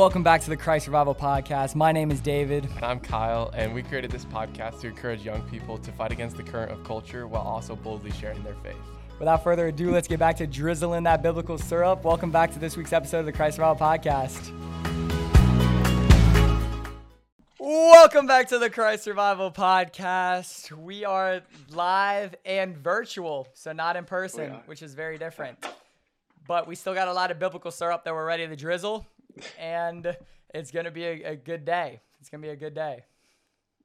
welcome back to the Christ Revival Podcast. My name is David. And I'm Kyle, and we created this podcast to encourage young people to fight against the current of culture while also boldly sharing their faith. Without further ado, let's get back to drizzling that biblical syrup. Welcome back to this week's episode of the Christ Revival Podcast. Welcome back to the Christ Revival Podcast. We are live and virtual, so not in person, which is very different. But we still got a lot of biblical syrup that we're ready to drizzle, and it's going to be a, a good day. It's going to be a good day.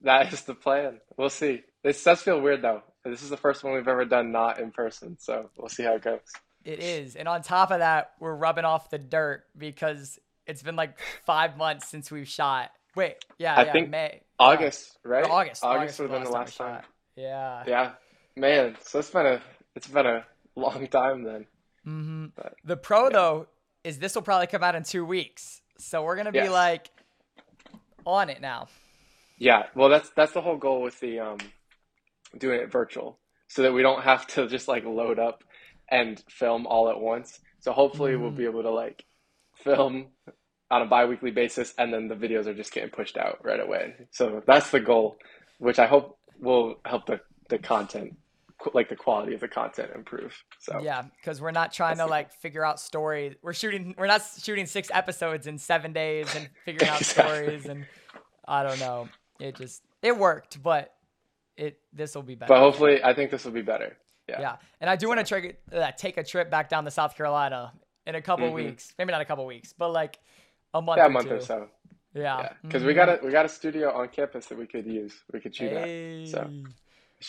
That is the plan. We'll see. This does feel weird though. This is the first one we've ever done not in person, so we'll see how it goes. It is. And on top of that, we're rubbing off the dirt because it's been like five months since we've shot. Wait, yeah, I yeah, think May. August, right? Or August. August would have been the last time time. Yeah. Yeah, man. So it's been a it's been a long time then. hmm But The pro Yeah. though is this will probably come out in two weeks, so we're gonna be Yes. like on it now. yeah, well, that's that's the whole goal with the um doing it virtual, so that we don't have to just like load up and film all at once. So hopefully we'll Mm. be able to like film on a bi-weekly basis, and then the videos are just getting pushed out right away. So that's the goal, which I hope will help the the content, like the quality of the content, improve. So Yeah, because we're not trying to like figure out stories. We're shooting. We're not shooting six episodes in seven days and figuring out Exactly. stories. And I don't know. It just it worked, but it this will be better. but hopefully, I think this will be better. Yeah. Yeah, and I do want to try, uh, take a trip back down to South Carolina in a couple Mhm. weeks. Maybe not a couple weeks, but like a month. Yeah, or a month two. or so. Yeah, Yeah, because Mhm. we got a we got a studio on campus that we could use. We could shoot at. So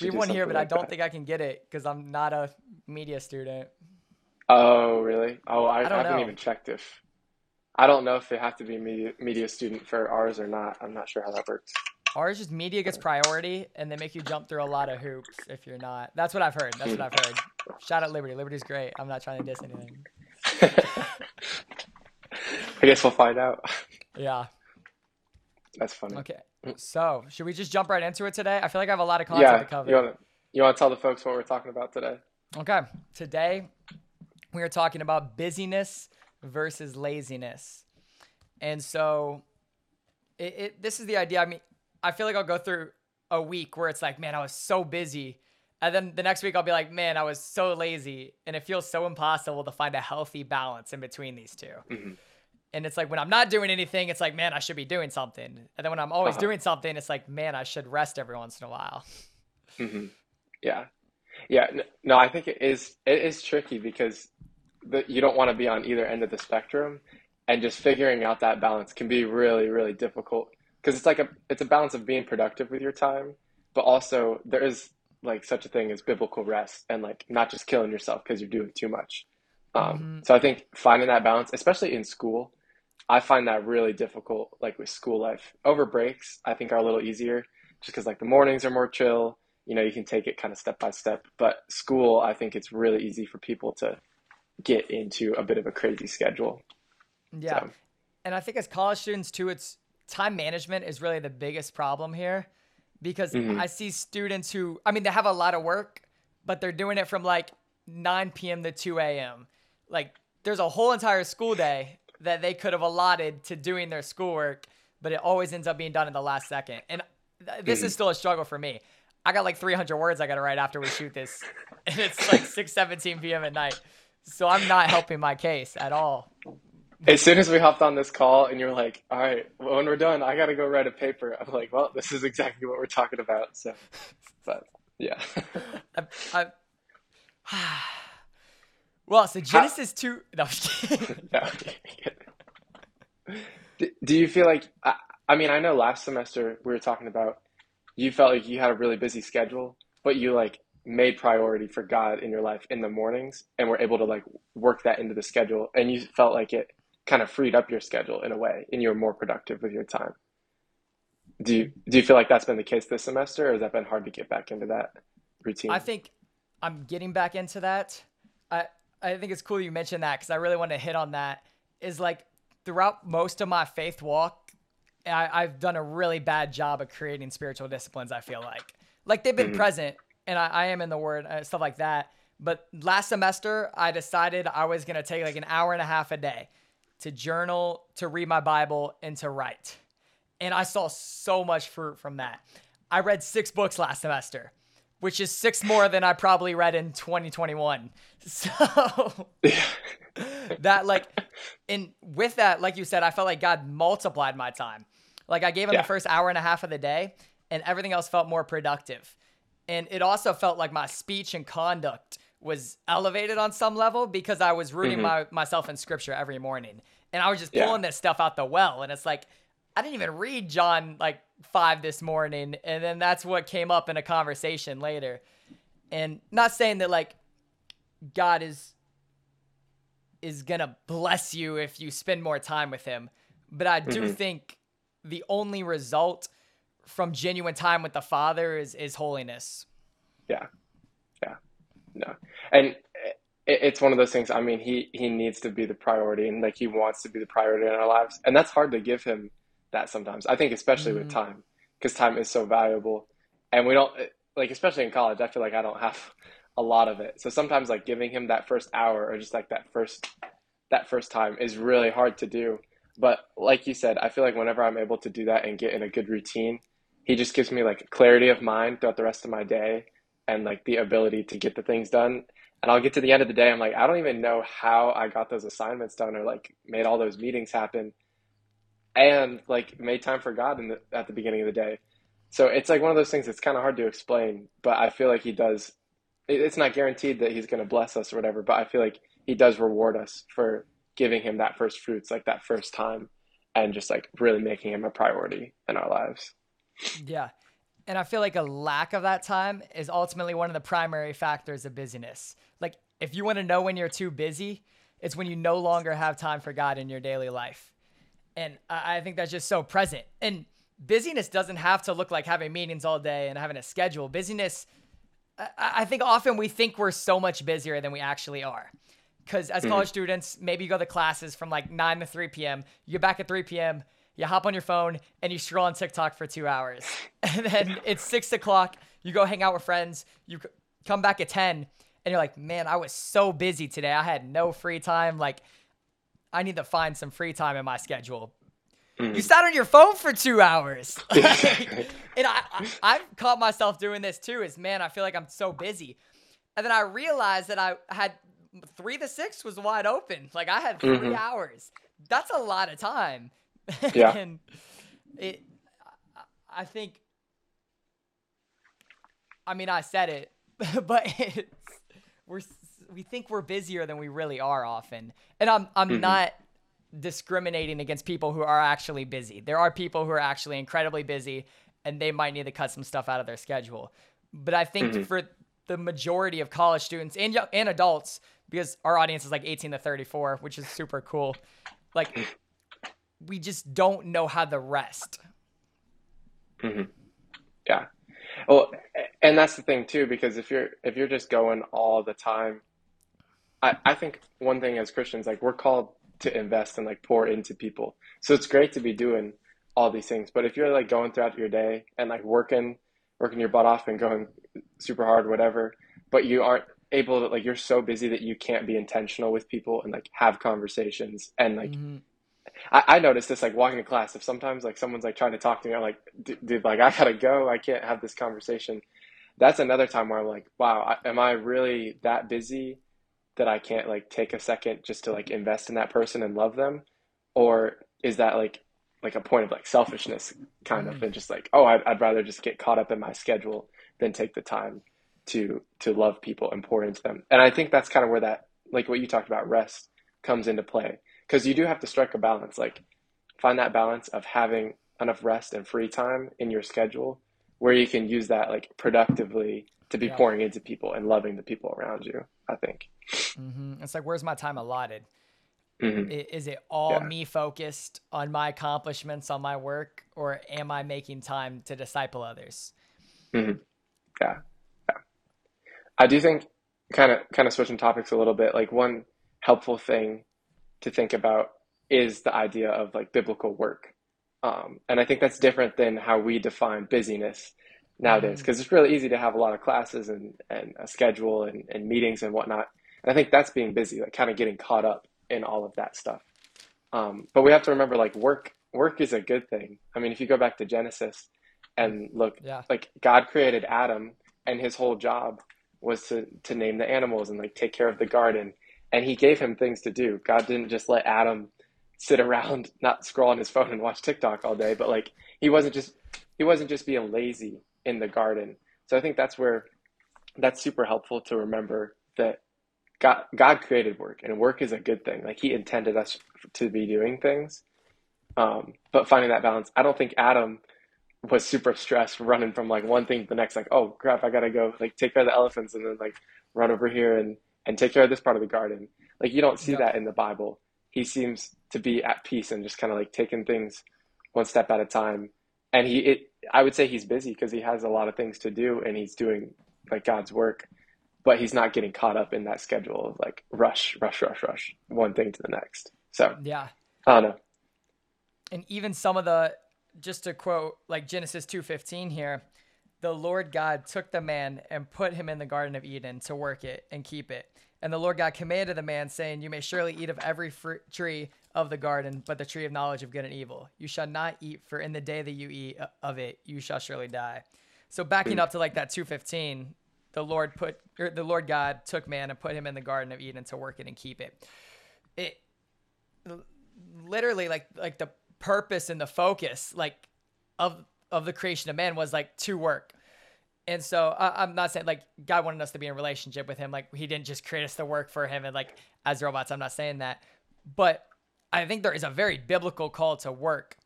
we do won here, something but I don't that. think I can get it because I'm not a media student. Oh, really? Oh, I, I don't haven't know. even checked if. I don't know if they have to be a media media student for ours or not. I'm not sure how that works. Ours just media gets priority, and they make you jump through a lot of hoops if you're not. That's what I've heard. That's what I've hmm. heard. Shout out Liberty. Liberty's great. I'm not trying to diss anything. I guess we'll find out. Yeah. That's funny. Okay. So should we just jump right into it today? I feel like I have a lot of content Yeah, to cover. you want to you want to tell the folks what we're talking about today? Okay. Today, we are talking about busyness versus laziness. And so, it, it, this is the idea. I mean, I feel like I'll go through a week where it's like, man, I was so busy. And then the next week, I'll be like, man, I was so lazy. And it feels so impossible to find a healthy balance in between these 2 Mhm. And it's like when I'm not doing anything, it's like, man, I should be doing something. And then when I'm always Uh-huh. doing something, it's like, man, I should rest every once in a while. hmm Yeah, yeah. No, I think it is it is tricky because the, you don't want to be on either end of the spectrum, and just figuring out that balance can be really really difficult because it's like a it's a balance of being productive with your time, but also there is like such a thing as biblical rest and like not just killing yourself because you're doing too much. Um, Mhm. So I think finding that balance, especially in school, I find that really difficult. Like with school life, over breaks, I think are a little easier just because like the mornings are more chill you know you can take it kind of step by step but school i think it's really easy for people to get into a bit of a crazy schedule Yeah. So- And I think as college students too, it's time management is really the biggest problem here because Mhm. I see students who, I mean, they have a lot of work, but they're doing it from like 9 p.m. to 2 a.m. Like there's a whole entire school day that they could have allotted to doing their schoolwork, but it always ends up being done in the last second. And th- this is mm-hmm. still a struggle for me. I got like 300 words I got to write after we shoot this, and it's like 6 17 p.m. at night. So I'm not helping my case at all. as soon as we hopped on this call and you're like all right well, when we're done i gotta go write a paper i'm like well this is exactly what we're talking about so but yeah I, I, well, so Genesis 2. No, I'm kidding. No. Do- do you feel like I, I mean i know last semester we were talking about you felt like you had a really busy schedule but you like made priority for god in your life in the mornings and were able to like work that into the schedule and you felt like it kind of freed up your schedule in a way and you were more productive with your time do you do you feel like that's been the case this semester or has that been hard to get back into that routine I think I'm getting back into that. I, I think it's cool you mentioned that because I really want to hit on that. Is like throughout most of my faith walk, I, I've done a really bad job of creating spiritual disciplines. I feel like like they've been Mhm. present, and I, I am in the Word, uh, stuff like that. But last semester, I decided I was gonna take like an hour and a half a day, to journal, to read my Bible, and to write. And I saw so much fruit from that. I read six books last semester, which is six more than I probably read in 2021. So that, like, and with that, like you said, I felt like God multiplied my time. Like, I gave him Yeah. the first hour and a half of the day, and everything else felt more productive. And it also felt like my speech and conduct was elevated on some level because I was rooting mm-hmm. my, myself in scripture every morning. And I was just Yeah. pulling this stuff out the well. And it's like, I didn't even read John like five this morning. And then that's what came up in a conversation later. And not saying that like God is is gonna bless you if you spend more time with him. But I do mm-hmm. think the only result from genuine time with the Father is is holiness. Yeah. Yeah. No. And it's one of those things. I mean, he he needs to be the priority and like he wants to be the priority in our lives. And that's hard to give him that sometimes. I think especially with mm. time because time is so valuable. And we don't like especially in college, I feel like I don't have a lot of it. So sometimes like giving him that first hour or just like that first that first time is really hard to do. But like you said, I feel like whenever I'm able to do that and get in a good routine, he just gives me like clarity of mind throughout the rest of my day and like the ability to get the things done. And I'll get to the end of the day, I'm like, I don't even know how I got those assignments done or like made all those meetings happen and like made time for God the, at the beginning of the day. So it's like one of those things that's kind of hard to explain, but I feel like he does. it- It's not guaranteed that he's going to bless us or whatever, but I feel like he does reward us for giving him that first fruits, like that first time, and just like really making him a priority in our lives. Yeah. And I feel like a lack of that time is ultimately one of the primary factors of busyness. Like, if you want to know when you're too busy, it's when you no longer have time for God in your daily life. And I think that's just so present. And busyness doesn't have to look like having meetings all day and having a schedule. Busyness, I, I think often we think we're so much busier than we actually are. Because as mm-hmm. college students, maybe you go to classes from like 9 to 3 p.m., you're back at 3 p.m., you hop on your phone and you scroll on TikTok for two hours. And then it's 6 o'clock, you go hang out with friends, you come back at 10, and you're like, man, I was so busy today. I had no free time. Like, I need to find some free time in my schedule. You mm. sat on your phone for two hours. And I, I, I've caught myself doing this too is, man, I feel like I'm so busy. And then I realized that I had three to six was wide open. Like I had 3 mm-hmm. hours. That's a lot of time. Yeah. and it, I- think, I mean, I said it, but it's, we're, we think we're busier than we really are often. And I'm, I'm mm-hmm. not discriminating against people who are actually busy. There are people who are actually incredibly busy and they might need to cut some stuff out of their schedule. But I think mm-hmm. for the majority of college students and young, and adults, because our audience is like 18 to 34, which is super cool. Like we just don't know how to rest. Mm-hmm. Yeah. Well, and that's the thing too, because if you're if you're just going all the time, I, I think one thing as Christians, like we're called to invest and like pour into people. So it's great to be doing all these things. But if you're like going throughout your day and like working, working your butt off and going super hard, whatever, but you aren't able to like you're so busy that you can't be intentional with people and like have conversations and like mm-hmm. I, I noticed this like walking to class. If sometimes like someone's like trying to talk to me, I'm like, "D- dude, like I gotta go. I can't have this conversation. That's another time where I'm like, wow, I, am I really that busy that I can't like take a second just to like invest in that person and love them, or is that like like a point of like selfishness kind of mm. and just like, oh, I'd, I'd rather just get caught up in my schedule than take the time to to love people and pour into them. And I think that's kind of where that like what you talked about rest comes into play because you do have to strike a balance like find that balance of having enough rest and free time in your schedule where you can use that like productively to be Yeah. pouring into people and loving the people around you i think hmm It's like, where's my time allotted? Mhm. Is it all Yeah. me focused on my accomplishments, on my work, or am I making time to disciple others? yeah yeah i do think kind of kind of switching topics a little bit like one helpful thing to think about is the idea of like biblical work um, and i think that's different than how we define busyness nowadays because it's really easy to have a lot of classes and, and a schedule and, and meetings and whatnot and i think that's being busy like kind of getting caught up in all of that stuff Um, but we have to remember like work work is a good thing. I mean, if you go back to Genesis and look, Yeah. like God created Adam and his whole job was to to name the animals and like take care of the garden. And he gave him things to do. God didn't just let Adam sit around not scroll on his phone and watch TikTok all day, but like he wasn't just he wasn't just being lazy in the garden. So I think that's where that's super helpful to remember that God God created work and work is a good thing. Like he intended us to be doing things. Um, but finding that balance, I don't think Adam was super stressed running from like one thing to the next, like, oh crap, I gotta go like take care of the elephants and then like run over here and and take care of this part of the garden. Like you don't see Yeah. that in the Bible. He seems to be at peace and just kind of like taking things one step at a time. And he, it, I would say he's busy because he has a lot of things to do and he's doing like God's work, but he's not getting caught up in that schedule of like rush, rush, rush, rush, one thing to the next. So Yeah. I don't know. and even some of the just to quote like genesis 2.15 here the lord god took the man and put him in the garden of eden to work it and keep it and the lord god commanded the man saying you may surely eat of every fruit tree of the garden but the tree of knowledge of good and evil you shall not eat for in the day that you eat of it you shall surely die so backing up to like that 215 the lord put or the lord god took man and put him in the garden of eden to work it and keep it. It literally like like the purpose and the focus like of of the creation of man was like to work. And so I, i'm not saying like god wanted us to be in a relationship with him. Like he didn't just create us to work for him and like as robots. I'm not saying that. But i think there is a very biblical call to work.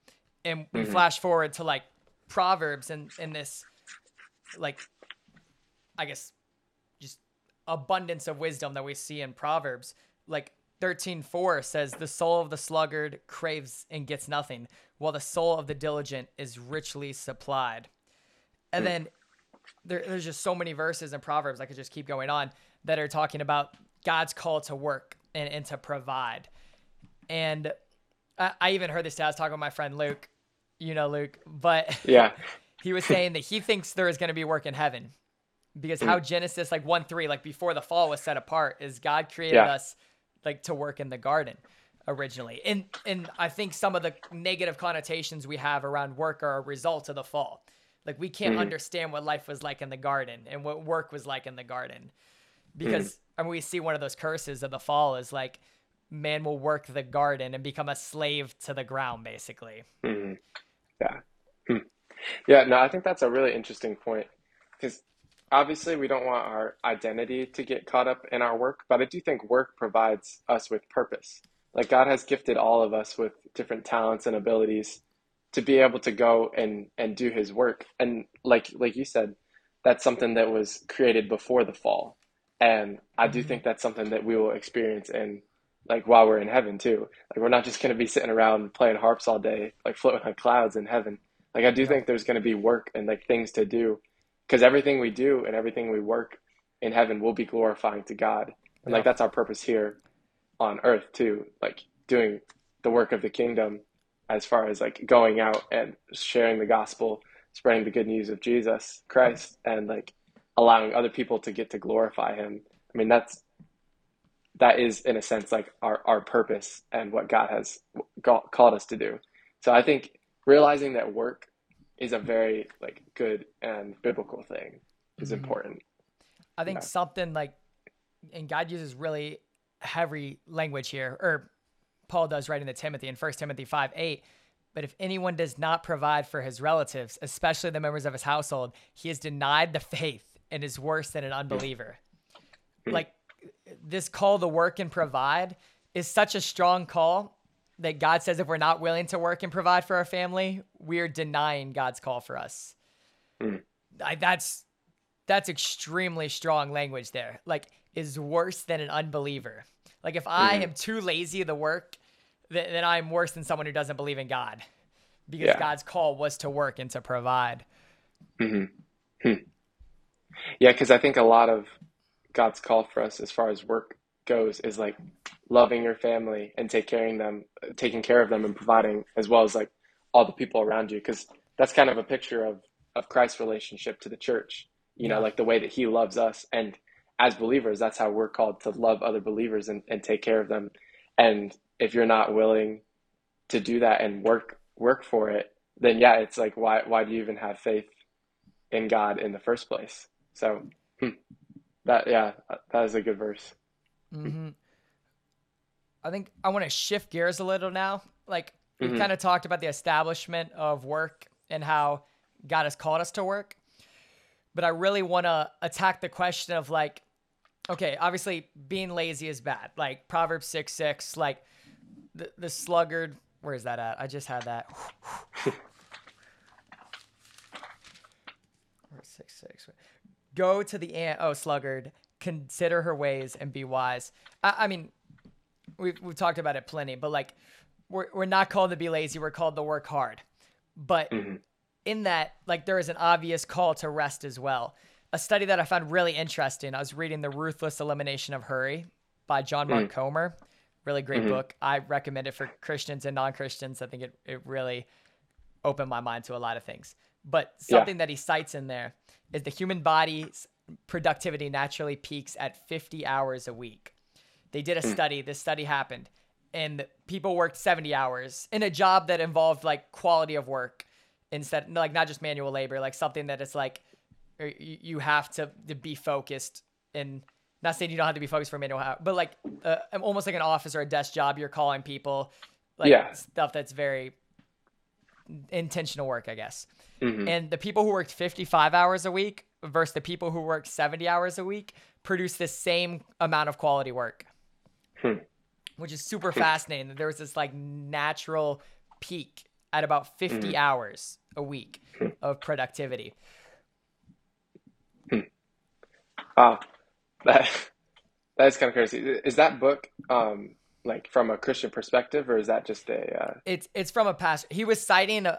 And we mm-hmm. flash forward to like proverbs and in this like i guess just abundance of wisdom that we see in Proverbs. Like 13:4 says, "The soul of the sluggard craves and gets nothing, while the soul of the diligent is richly supplied." And then there, there's just so many verses in Proverbs I could just keep going on that are talking about God's call to work and, and to provide. And I, I even heard this. I was talking with my friend Luke. You know Luke, but Yeah. he was saying that he thinks there is going to be work in heaven because how Genesis like 1 3 like before the fall was set apart is God created Yeah. us like to work in the garden originally. And and I think some of the negative connotations we have around work are a result of the fall. Like we can't understand what life was like in the garden and what work was like in the garden. Because I mean we see one of those curses of the fall is like man will work the garden and become a slave to the ground basically. Mhm. Yeah. Hmm. Yeah, no, I think that's a really interesting point because obviously we don't want our identity to get caught up in our work, but I do think work provides us with purpose. Like God has gifted all of us with different talents and abilities to be able to go and and do his work. And like like you said, that's something that was created before the fall. And I do mm-hmm. think that's something that we will experience in like while we're in heaven too. Like we're not just going to be sitting around playing harps all day, like floating on clouds in heaven. Like I do think there's going to be work and like things to do because everything we do and everything we work in heaven will be glorifying to God. And like that's our purpose here on earth too, like doing the work of the kingdom as far as like going out and sharing the gospel, spreading the good news of Jesus Christ and like allowing other people to get to glorify him. I mean that's that is in a sense like our, our purpose and what God has called us to do. So I think realizing that work is a very like good and biblical thing is mm-hmm. important. I think Yeah. something like, and God uses really heavy language here, or Paul does right into Timothy in 1 Timothy 5 8. But if anyone does not provide for his relatives, especially the members of his household, he has denied the faith and is worse than an unbeliever. Hmm. Like this call to work and provide is such a strong call that God says if we're not willing to work and provide for our family, we're denying God's call for us. Hmm. I, that's that's extremely strong language there. Like is worse than an unbeliever. Like if I hmm. am too lazy to work, then, then I'm worse than someone who doesn't believe in God, because Yeah. God's call was to work and to provide. Mm-hmm. Hmm. Yeah, because I think a lot of God's call for us as far as work goes is like loving your family and take caring them, taking care of them and providing as well as like all the people around you. Because that's kind of a picture of of Christ's relationship to the church. You know, like the way that He loves us, and as believers, that's how we're called to love other believers and, and take care of them. And if you're not willing to do that and work work for it, then yeah, it's like why why do you even have faith in God in the first place? So hmm, that yeah, that is a good verse. Mm-hmm. I think I want to shift gears a little now. Like we've Mhm. kind of talked about the establishment of work and how God has called us to work. But I really want to attack the question of like, okay, obviously being lazy is bad. Like Proverbs 6 6, like the, the sluggard, where is that at? I just had that. 6 6? Go to the ant, oh, sluggard, consider her ways and be wise. I, I mean, we've, we've talked about it plenty, but like, we're, we're not called to be lazy, we're called to work hard. But Mhm. in that, like, there is an obvious call to rest as well. A study that I found really interesting, I was reading The Ruthless Elimination of Hurry by John Mark Comer. Really great Mhm. book. I recommend it for Christians and non Christians. I think it, it really opened my mind to a lot of things. But Yeah. something that he cites in there is the human body's productivity naturally peaks at 50 hours a week. They did a study, this study happened, and people worked 70 hours in a job that involved like quality of work instead, like not just manual labor, like something that is like you have to, to be focused and not saying you don't have to be focused for manual, hour, but like uh, almost like an office or a desk job, you're calling people, like Yeah. stuff that's very intentional work, I guess. Mhm. And the people who worked 55 hours a week versus the people who worked 70 hours a week produced the same amount of quality work, Hmm. which is super hmm. fascinating. that There was this like natural peak at about 50 hmm. hours a week hmm. of productivity. Wow, that that is kind of crazy. Is that book um like from a Christian perspective, or is that just a uh, It's it's from a pastor. He was citing a,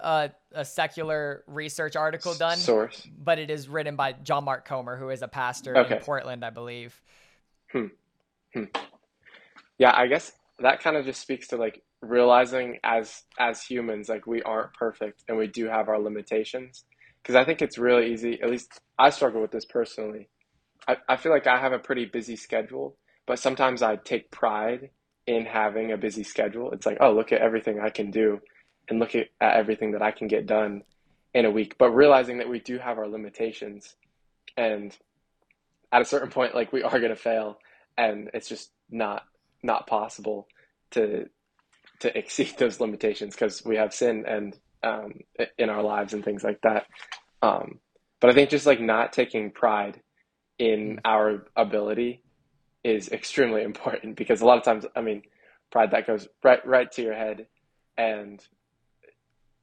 a, a secular research article done, source? but it is written by John Mark Comer, who is a pastor Okay. in Portland, I believe. Yeah, I guess that kind of just speaks to like realizing as as humans, like we aren't perfect and we do have our limitations. Because I think it's really easy. At least I struggle with this personally. I, I feel like I have a pretty busy schedule, but sometimes I take pride in having a busy schedule. It's like, oh, look at everything I can do and look at, at everything that I can get done in a week. But realizing that we do have our limitations and at a certain point, like we are going to fail and it's just not not possible to to exceed those limitations because we have sin and um, in our lives and things like that. Um, but I think just like not taking pride in our ability is extremely important because a lot of times, I mean, pride that goes right right to your head, and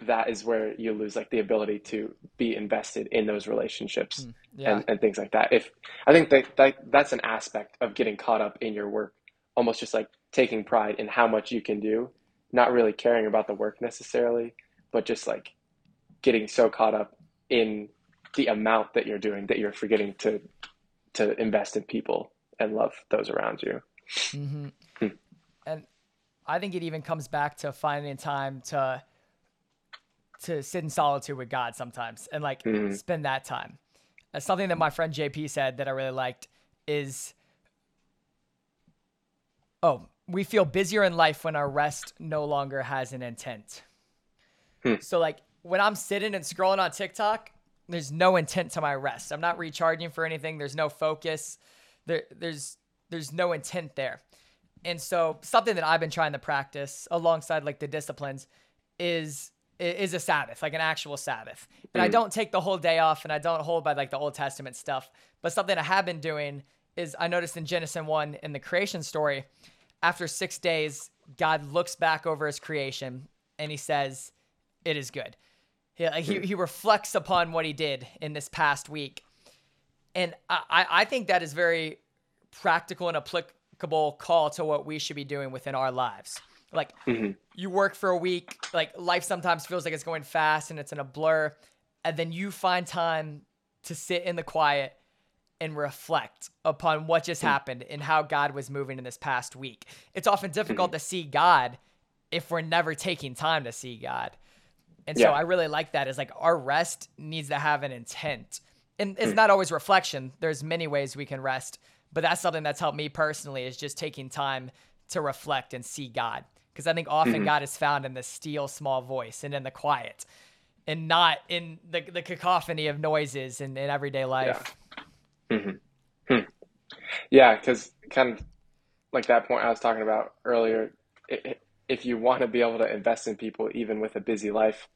that is where you lose like the ability to be invested in those relationships Yeah. and, and things like that. If I think that, that that's an aspect of getting caught up in your work, almost just like taking pride in how much you can do, not really caring about the work necessarily, but just like getting so caught up in the amount that you're doing that you're forgetting to to invest in people and love those around you. hmm Hmm. And I think it even comes back to finding time to to sit in solitude with God sometimes and like Mhm. spend that time. Uh, something that my friend JP said that I really liked is oh, we feel busier in life when our rest no longer has an intent. Hmm. So like when I'm sitting and scrolling on TikTok, there's no intent to my rest. I'm not recharging for anything. There's no focus. There, there's there's no intent there. And so something that I've been trying to practice alongside like the disciplines is is a Sabbath, like an actual Sabbath. And I Mm. don't take the whole day off and I don't hold by like the Old Testament stuff. But something I have been doing is I noticed in Genesis 1 in the creation story, after six days, God looks back over his creation and he says, It is good. He, he, he reflects upon what he did in this past week. And I, I think that is very practical and applicable call to what we should be doing within our lives. Like Mhm. you work for a week, like life sometimes feels like it's going fast and it's in a blur, and then you find time to sit in the quiet and reflect upon what just hmm. happened and how God was moving in this past week. It's often hmm. difficult to see God if we're never taking time to see God. And so Yeah. I really like that is like our rest needs to have an intent. And it's hmm. not always reflection. There's many ways we can rest, but that's something that's helped me personally is just taking time to reflect and see God. because I think often hmm God is found in the still small voice and in the quiet and not in the, the cacophony of noises in, in everyday Yeah. Life. hmm. Yeah, because kind of like that point I was talking about earlier, if you want to be able to invest in people, even with a busy life,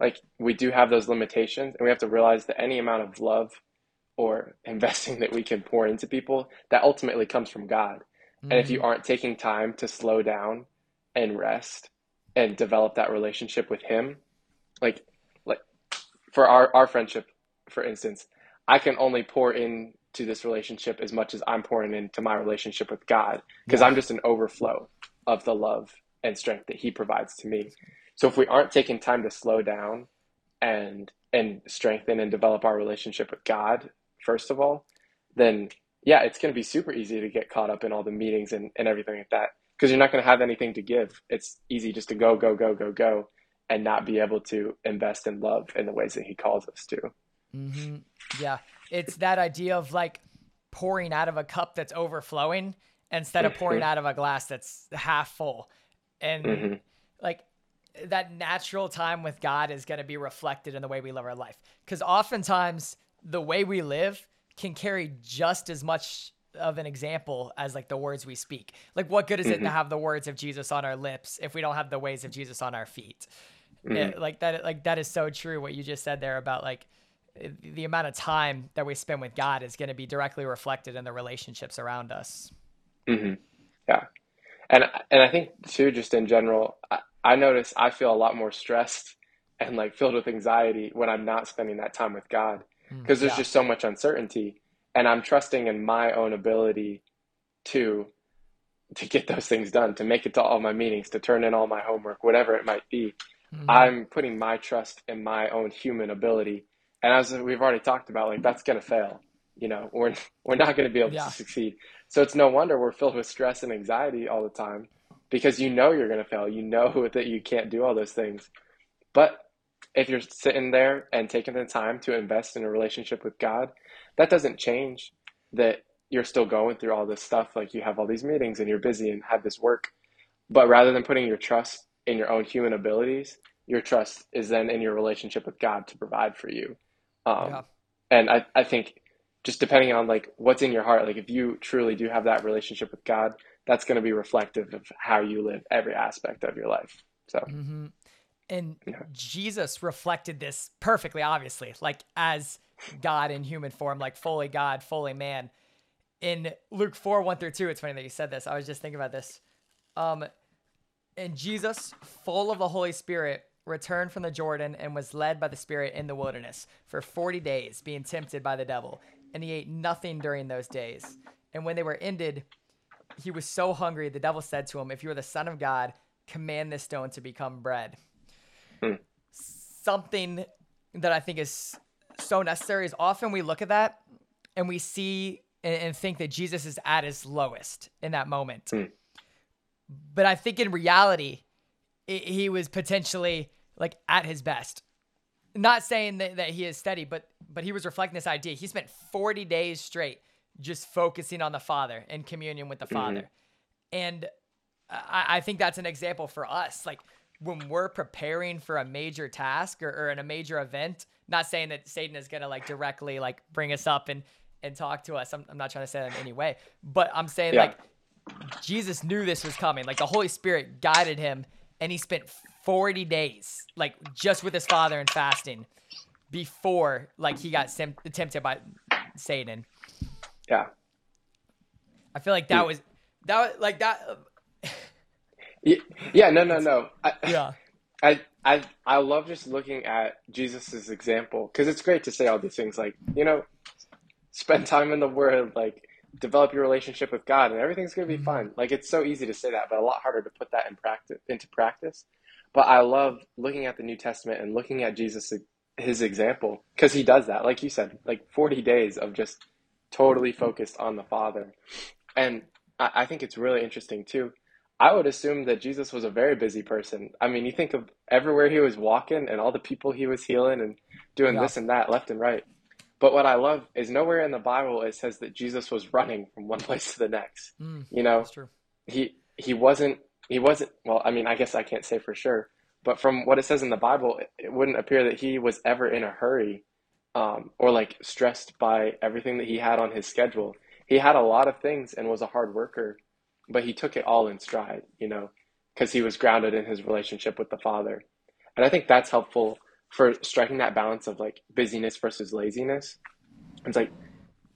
like we do have those limitations, and we have to realize that any amount of love or investing that we can pour into people, that ultimately comes from God. And if you hmm aren't taking time to slow down and rest and develop that relationship with Him, like like for our our friendship, for instance, I can only pour into this relationship as much as I'm pouring into my relationship with God because Yeah. I'm just an overflow of the love and strength that He provides to me. So if we aren't taking time to slow down and and strengthen and develop our relationship with God first of all, then yeah, it's going to be super easy to get caught up in all the meetings and, and everything like that because you're not going to have anything to give. It's easy just to go, go, go, go, go, and not be able to invest in love in the ways that He calls us to. Hmm Yeah. It's that idea of like pouring out of a cup that's overflowing instead of pouring hmm out of a glass that's half full. And hmm like that natural time with God is going to be reflected in the way we live our life. Because oftentimes the way we live can carry just as much of an example as like the words we speak. Like, what good is it to hmm have the words of Jesus on our lips if we don't have the ways of Jesus on our feet? hmm It, like that, like that is so true. What you just said there about like eh, the amount of time that we spend with God is going to be directly reflected in the relationships around us. hmm Yeah. And and I think too, just in general, I, I notice I feel a lot more stressed and like filled with anxiety when I'm not spending that time with God Mm, because there's yeah. just so much uncertainty, and I'm trusting in my own ability to to get those things done, to make it to all my meetings, to turn in all my homework, whatever it might be. hmm I'm putting my trust in my own human ability, and as we've already talked about, like that's gonna fail. You know, we're we're not gonna be able to succeed. So it's no wonder we're filled with stress and anxiety all the time because you know you're gonna fail. You know that you can't do all those things. But if you're sitting there and taking the time to invest in a relationship with God, that doesn't change that you're still going through all this stuff. Like you have all these meetings and you're busy and have this work. But rather than putting your trust in your own human abilities, your trust is then in your relationship with God to provide for you. Yeah. Um, and I, I think just depending on like what's in your heart, like if you truly do have that relationship with God, that's going to be reflective of how you live every aspect of your life. So, Mm-hmm. And yeah. Jesus reflected this perfectly, obviously, like as God in human form, like fully God, fully man. In Luke 4, 1 through 2, it's funny that you said this. I was just thinking about this. Um, and Jesus, full of the Holy Spirit, returned from the Jordan and was led by the Spirit in the wilderness for 40 days, being tempted by the devil. And he ate nothing during those days. And when they were ended, he was so hungry, the devil said to him, If you are the Son of God, command this stone to become bread. Hmm. Something that I think is so necessary is often we look at that and we see and, and think that Jesus is at his lowest in that moment. Hmm. But I think in reality, he was potentially like at his best. Not saying that, that he is steady, but but he was reflecting this idea. He spent 40 days straight just focusing on the Father and communion with the hmm Father. And I, I think that's an example for us. Like when we're preparing for a major task or, or in a major event, not saying that Satan is gonna like directly like bring us up and and talk to us. I'm, I'm not trying to say that in any way, but I'm saying Yeah. like Jesus knew this was coming. Like the Holy Spirit guided him, and he spent 40 days like just with his Father and fasting before like he got sim- tempted by Satan. Yeah. I feel like that was that was like that. Yeah, no, no, no. I, Yeah. I, I, I love just looking at Jesus's example because it's great to say all these things like, you know, spend time in the Word, like develop your relationship with God, and everything's gonna be Mhm. fine. Like it's so easy to say that, but a lot harder to put that in practice into practice. But I love looking at the New Testament and looking at Jesus his example because he does that, like you said, like 40 days of just totally focused on the Father. And I, I think it's really interesting too. I would assume that Jesus was a very busy person. I mean, you think of everywhere he was walking and all the people he was healing and doing Yeah. this and that left and right. But what I love is nowhere in the Bible it says that Jesus was running from one place to the next. Mm, You know, he he wasn't he wasn't, well, I mean, I guess I can't say for sure, but from what it says in the Bible, it, it wouldn't appear that he was ever in a hurry um, or like stressed by everything that he had on his schedule. He had a lot of things and was a hard worker, but he took it all in stride, you know, because he was grounded in his relationship with the Father. And I think that's helpful for striking that balance of like busyness versus laziness. It's like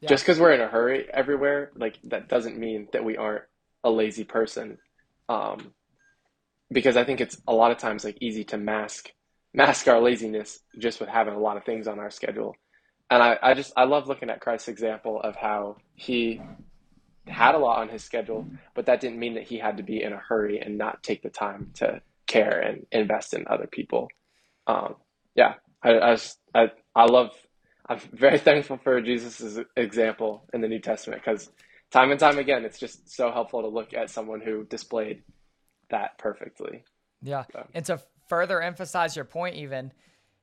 yeah. just because we're in a hurry everywhere, like that doesn't mean that we aren't a lazy person. Um, because I think it's a lot of times like easy to mask mask our laziness just with having a lot of things on our schedule. And I, I just I love looking at Christ's example of how he had a lot on his schedule, but that didn't mean that he had to be in a hurry and not take the time to care and invest in other people. Um, yeah, I, I, I, I love, I'm very thankful for Jesus' example in the New Testament because time and time again, it's just so helpful to look at someone who displayed that perfectly. Yeah. So. And to further emphasize your point, even,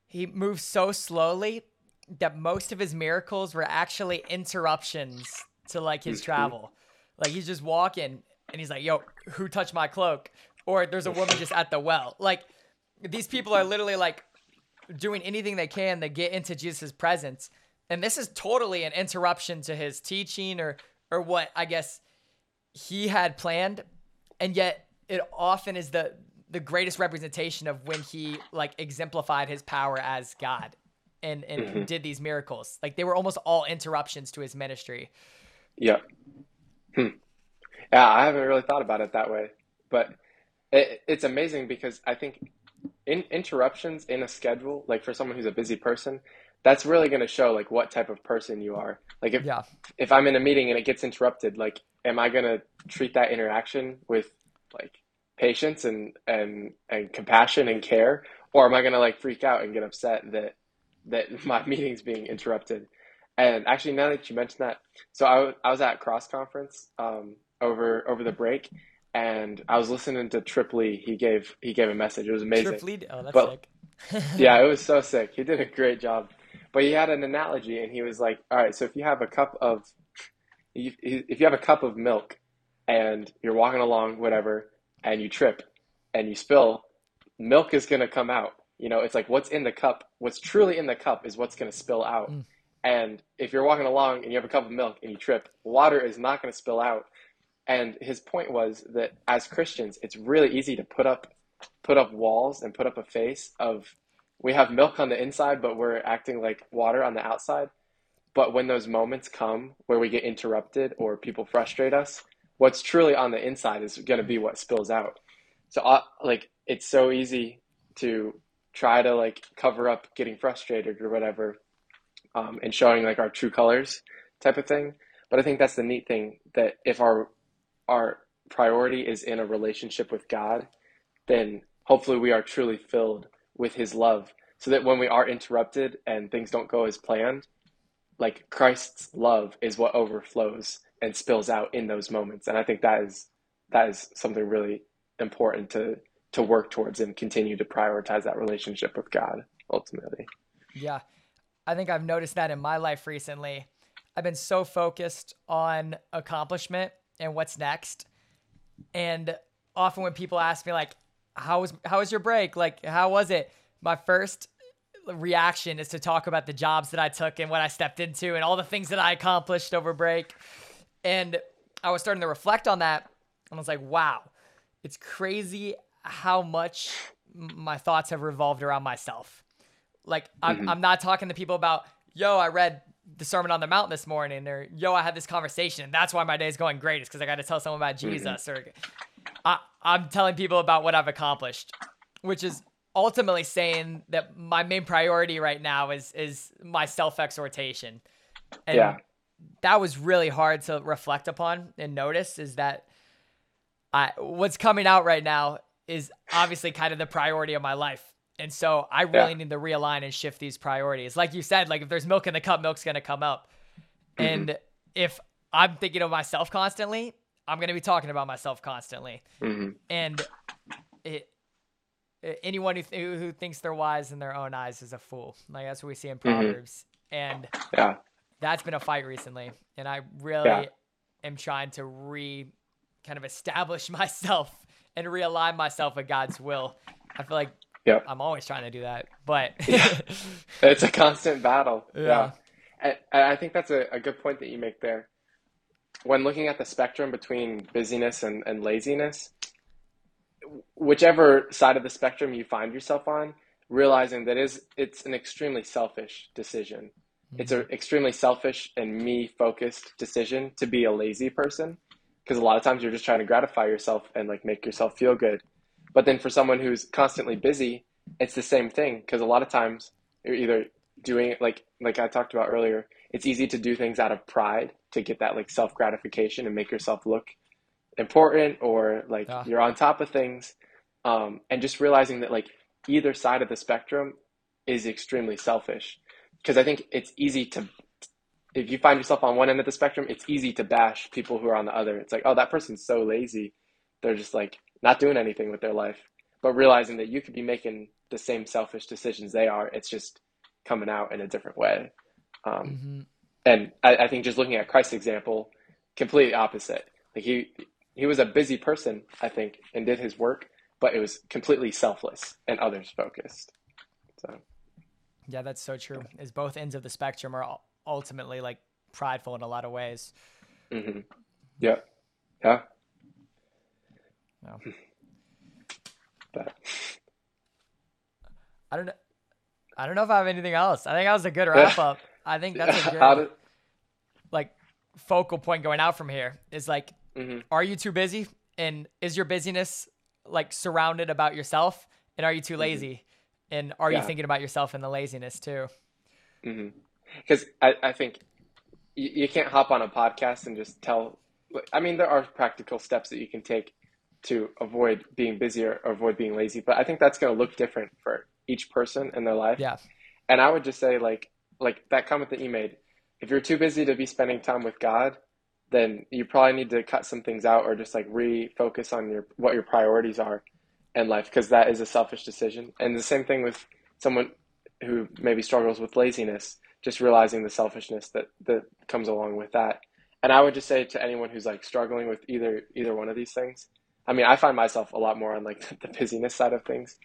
he moves so slowly that most of his miracles were actually interruptions to like his mm-hmm. travel. Like he's just walking and he's like, yo, who touched my cloak? Or there's a woman just at the well. Like these people are literally like doing anything they can to get into Jesus' presence. And this is totally an interruption to his teaching or or what I guess he had planned. And yet it often is the the greatest representation of when he like exemplified his power as God and and mm-hmm. did these miracles. Like they were almost all interruptions to his ministry. Yeah. Hmm. Yeah, I haven't really thought about it that way, but it, it's amazing because I think in, interruptions in a schedule, like for someone who's a busy person, that's really going to show like what type of person you are. Like if yeah. if I'm in a meeting and it gets interrupted, like am I going to treat that interaction with like patience and and and compassion and care, or am I going to like freak out and get upset that that my meeting's being interrupted? And actually, now that you mentioned that, so I, I was at cross conference um, over over the break, and I was listening to Trip Lee. He gave he gave a message. It was amazing. Trip Lee, oh, that's but, sick. yeah, it was so sick. He did a great job. But he had an analogy, and he was like, "All right, so if you have a cup of, if you have a cup of milk, and you're walking along, whatever, and you trip, and you spill, milk is gonna come out. You know, it's like what's in the cup, what's truly in the cup is what's gonna spill out. Mm. And if you're walking along and you have a cup of milk and you trip, water is not going to spill out. And his point was that as Christians, it's really easy to put up put up walls and put up a face of we have milk on the inside, but we're acting like water on the outside. But when those moments come where we get interrupted or people frustrate us, what's truly on the inside is going to be what spills out. So, uh, like, it's so easy to try to like cover up getting frustrated or whatever, um, and showing like our true colors type of thing. But I think that's the neat thing that if our our priority is in a relationship with God, then hopefully we are truly filled with his love so that when we are interrupted and things don't go as planned, like Christ's love is what overflows and spills out in those moments. And I think that is that is something really important to to work towards and continue to prioritize that relationship with God ultimately. Yeah. I think I've noticed that in my life recently. I've been so focused on accomplishment and what's next. And often when people ask me like, how was how was your break? Like, how was it? My first reaction is to talk about the jobs that I took and what I stepped into and all the things that I accomplished over break. And I was starting to reflect on that and I was like, wow, it's crazy how much my thoughts have revolved around myself. Like I'm, mm-hmm. I'm not talking to people about, yo, I read the Sermon on the Mount this morning, or yo, I had this conversation, and that's why my day is going great. Is because I got to tell someone about mm-hmm. Jesus, mm-hmm. or I, I'm telling people about what I've accomplished, which is ultimately saying that my main priority right now is is my self exhortation, and yeah. that was really hard to reflect upon and notice. Is that I what's coming out right now is obviously kind of the priority of my life and so I really yeah. need to realign and shift these priorities. Like you said, like if there's milk in the cup, milk's to come up. Mm-hmm. And if I'm thinking of myself constantly, I'm going to be talking about myself constantly. Mm-hmm. And it, anyone who, th- who thinks they're wise in their own eyes is a fool. Like that's what we see in mm-hmm. Proverbs. Mm-hmm. And yeah. that's been a fight recently. And I really yeah. am trying to re kind of establish myself and realign myself with God's will. I feel like Yep. I'm always trying to do that, but It's a constant battle. Yeah. Yeah. And, and I think that's a, a good point that you make there. When looking at the spectrum between busyness and, and laziness, whichever side of the spectrum you find yourself on, realizing that is it's an extremely selfish decision. It's an extremely selfish and me focused decision to be a lazy person because a lot of times you're just trying to gratify yourself and like make yourself feel good. But then for someone who's constantly busy, it's the same thing because a lot of times you're either doing it like like I talked about earlier, it's easy to do things out of pride to get that like self gratification and make yourself look important or like Yeah. you're on top of things. Um, and just realizing that like either side of the spectrum is extremely selfish because I think it's easy to if you find yourself on one end of the spectrum, it's easy to bash people who are on the other. It's like, oh, that person's so lazy. They're just like not doing anything with their life. But realizing that you could be making the same selfish decisions they are, it's just coming out in a different way. Um, Mhm. and I, I think just looking at Christ's example, completely opposite. Like he he was a busy person, I think, and did his work, but it was completely selfless and others focused. So yeah, that's so true. Is both ends of the spectrum are ultimately like prideful in a lot of ways. hmm yeah, yeah. No. But I don't know. I don't know if I have anything else. I think that was a good wrap up. I think that's a good did, like focal point going out from here. Is like, mhm. are you too busy? And is your busyness like surrounded about yourself? And are you too lazy? And are you Mm-hmm. Thinking about yourself and the laziness too? Because I, I think you, you can't hop on a podcast and just tell. I mean, there are practical steps that you can take to avoid being busy or, or avoid being lazy, but I think that's going to look different for each person in their life. Yeah. And I would just say, like, like that comment that you made. If you're too busy to be spending time with God, then you probably need to cut some things out or just like refocus on your what your priorities are in life because that is a selfish decision. And the same thing with someone who maybe struggles with laziness, just realizing the selfishness that that comes along with that. And I would just say to anyone who's like struggling with either either one of these things, I mean, I find myself a lot more on like the busyness side of things.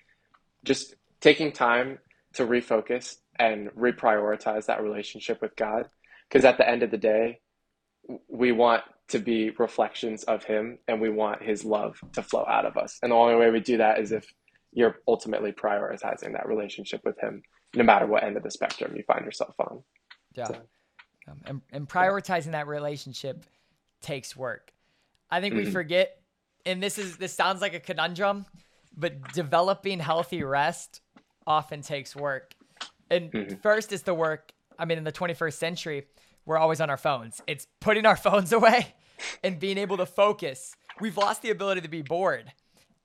Just taking time to refocus and reprioritize that relationship with God because at the end of the day, we want to be reflections of him and we want his love to flow out of us. And the only way we do that is if you're ultimately prioritizing that relationship with him, no matter what end of the spectrum you find yourself on. Yeah. So- Um, and, and prioritizing that relationship takes work. I think we Mhm. forget, and this is this sounds like a conundrum, but developing healthy rest often takes work. And Mhm. first is the work. I mean, in the 21st century, we're always on our phones. It's putting our phones away and being able to focus. We've lost the ability to be bored.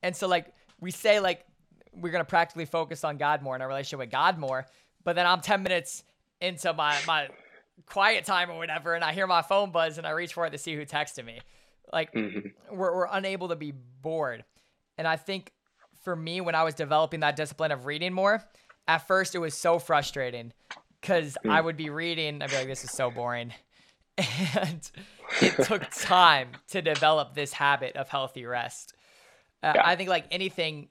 And so, like, we say, like, we're going to practically focus on God more and our relationship with God more. But then I'm 10 minutes into my, my quiet time or whatever, and I hear my phone buzz and I reach for it to see who texted me. Like, Mhm. we're, we're unable to be bored. And I think for me, when I was developing that discipline of reading more, at first it was so frustrating because I would be reading, I'd be like, this is so boring. And it took time to develop this habit of healthy rest. Uh, Yeah. I think, like anything,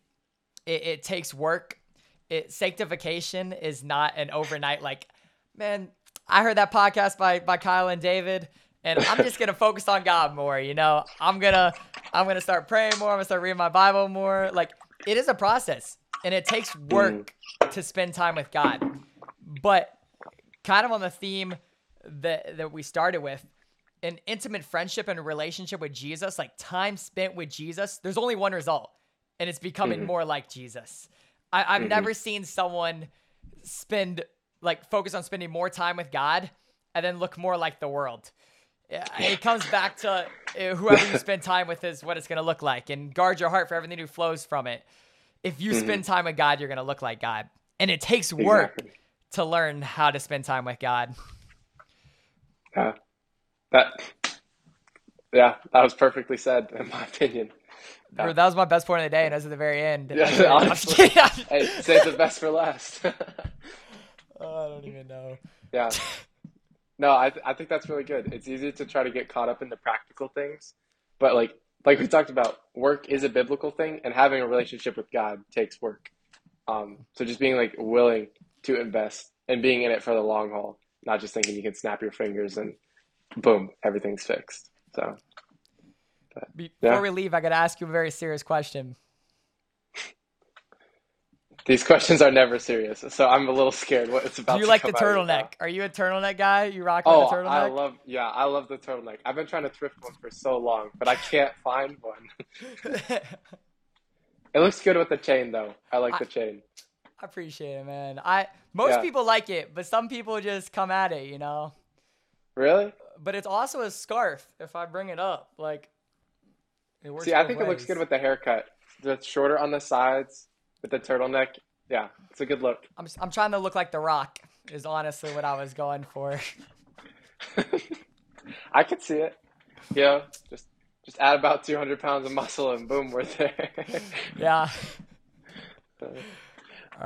it, it takes work. It sanctification is not an overnight, like, man, I heard that podcast by, by Kyle and David and I'm just gonna focus on God more. You know, I'm gonna I'm gonna start praying more. I'm gonna start reading my Bible more. Like it is a process, and it takes work to spend time with God. But kind of on the theme that that we started with, an intimate friendship and relationship with Jesus, like time spent with Jesus. There's only one result, and it's becoming Mhm. more like Jesus. I, I've Mhm. never seen someone spend like focus on spending more time with God and then look more like the world. It comes back to uh, whoever you spend time with is what it's going to look like, and guard your heart for everything who flows from it. If you Mhm. spend time with God, you're going to look like God, and it takes work Exactly. to learn how to spend time with God. Yeah. That, yeah, that was perfectly said, in my opinion. Yeah. That was my best point of the day, and as at the very end. Yeah, honestly. Hey, save the best for last. Oh, I don't even know. Yeah. No, I, th- I think that's really good. It's easy to try to get caught up in the practical things, but like like we talked about, work is a biblical thing, and having a relationship with God takes work. Um, so just being like willing to invest and being in it for the long haul, not just thinking you can snap your fingers and boom, everything's fixed. So Before yeah. we leave, I got to ask you a very serious question. these questions are never serious, so I'm a little scared what it's about. Do you to like the turtleneck? Are you a turtleneck guy? You rocking Oh, a turtleneck? I love yeah, I love the turtleneck. I've been trying to thrift one for so long, but I can't find one. It looks good with the chain though. I like I- the chain. I appreciate it, man. I most Yeah. people like it, but some people just come at it, you know. Really? But it's also a scarf. If I bring it up, like it works. See, I think it looks good with the haircut. It's shorter on the sides with the turtleneck. Yeah, it's a good look. I'm I'm trying to look like The Rock. Is honestly what I was going for. I could see it. Yeah, just just add about 200 pounds of muscle and boom, we're there. yeah. All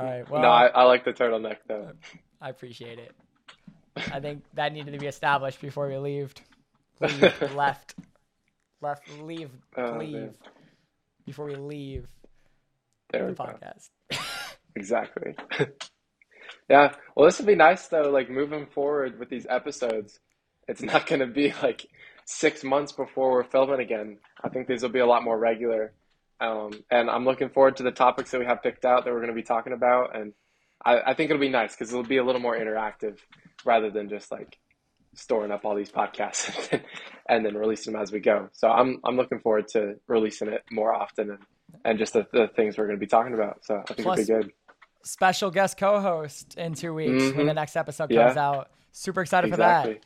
right. Well, no, I, I like the turtleneck though. I appreciate it. I think that needed to be established before we leave. Leave, left, left, leave, Oh, leave man. before we leave There the podcast. Exactly. yeah. Well, this would be nice though. Like moving forward with these episodes, it's not going to be like six months before we're filming again. I think these will be a lot more regular. Um, and I'm looking forward to the topics that we have picked out that we're going to be talking about. And I, I think it'll be nice because it'll be a little more interactive rather than just like storing up all these podcasts and then, and then releasing them as we go. So I'm I'm looking forward to releasing it more often and, and just the, the things we're going to be talking about. So I think Plus- it'll be good. Special guest co-host in two weeks when Mhm. the next episode Yeah. comes out. Super excited Exactly.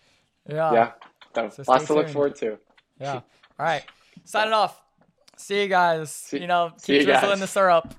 for that. Yeah. Yeah. So, lots to look forward to. Yeah. All right. Signing off. See you guys. See- you know, keep drizzling guys. the syrup.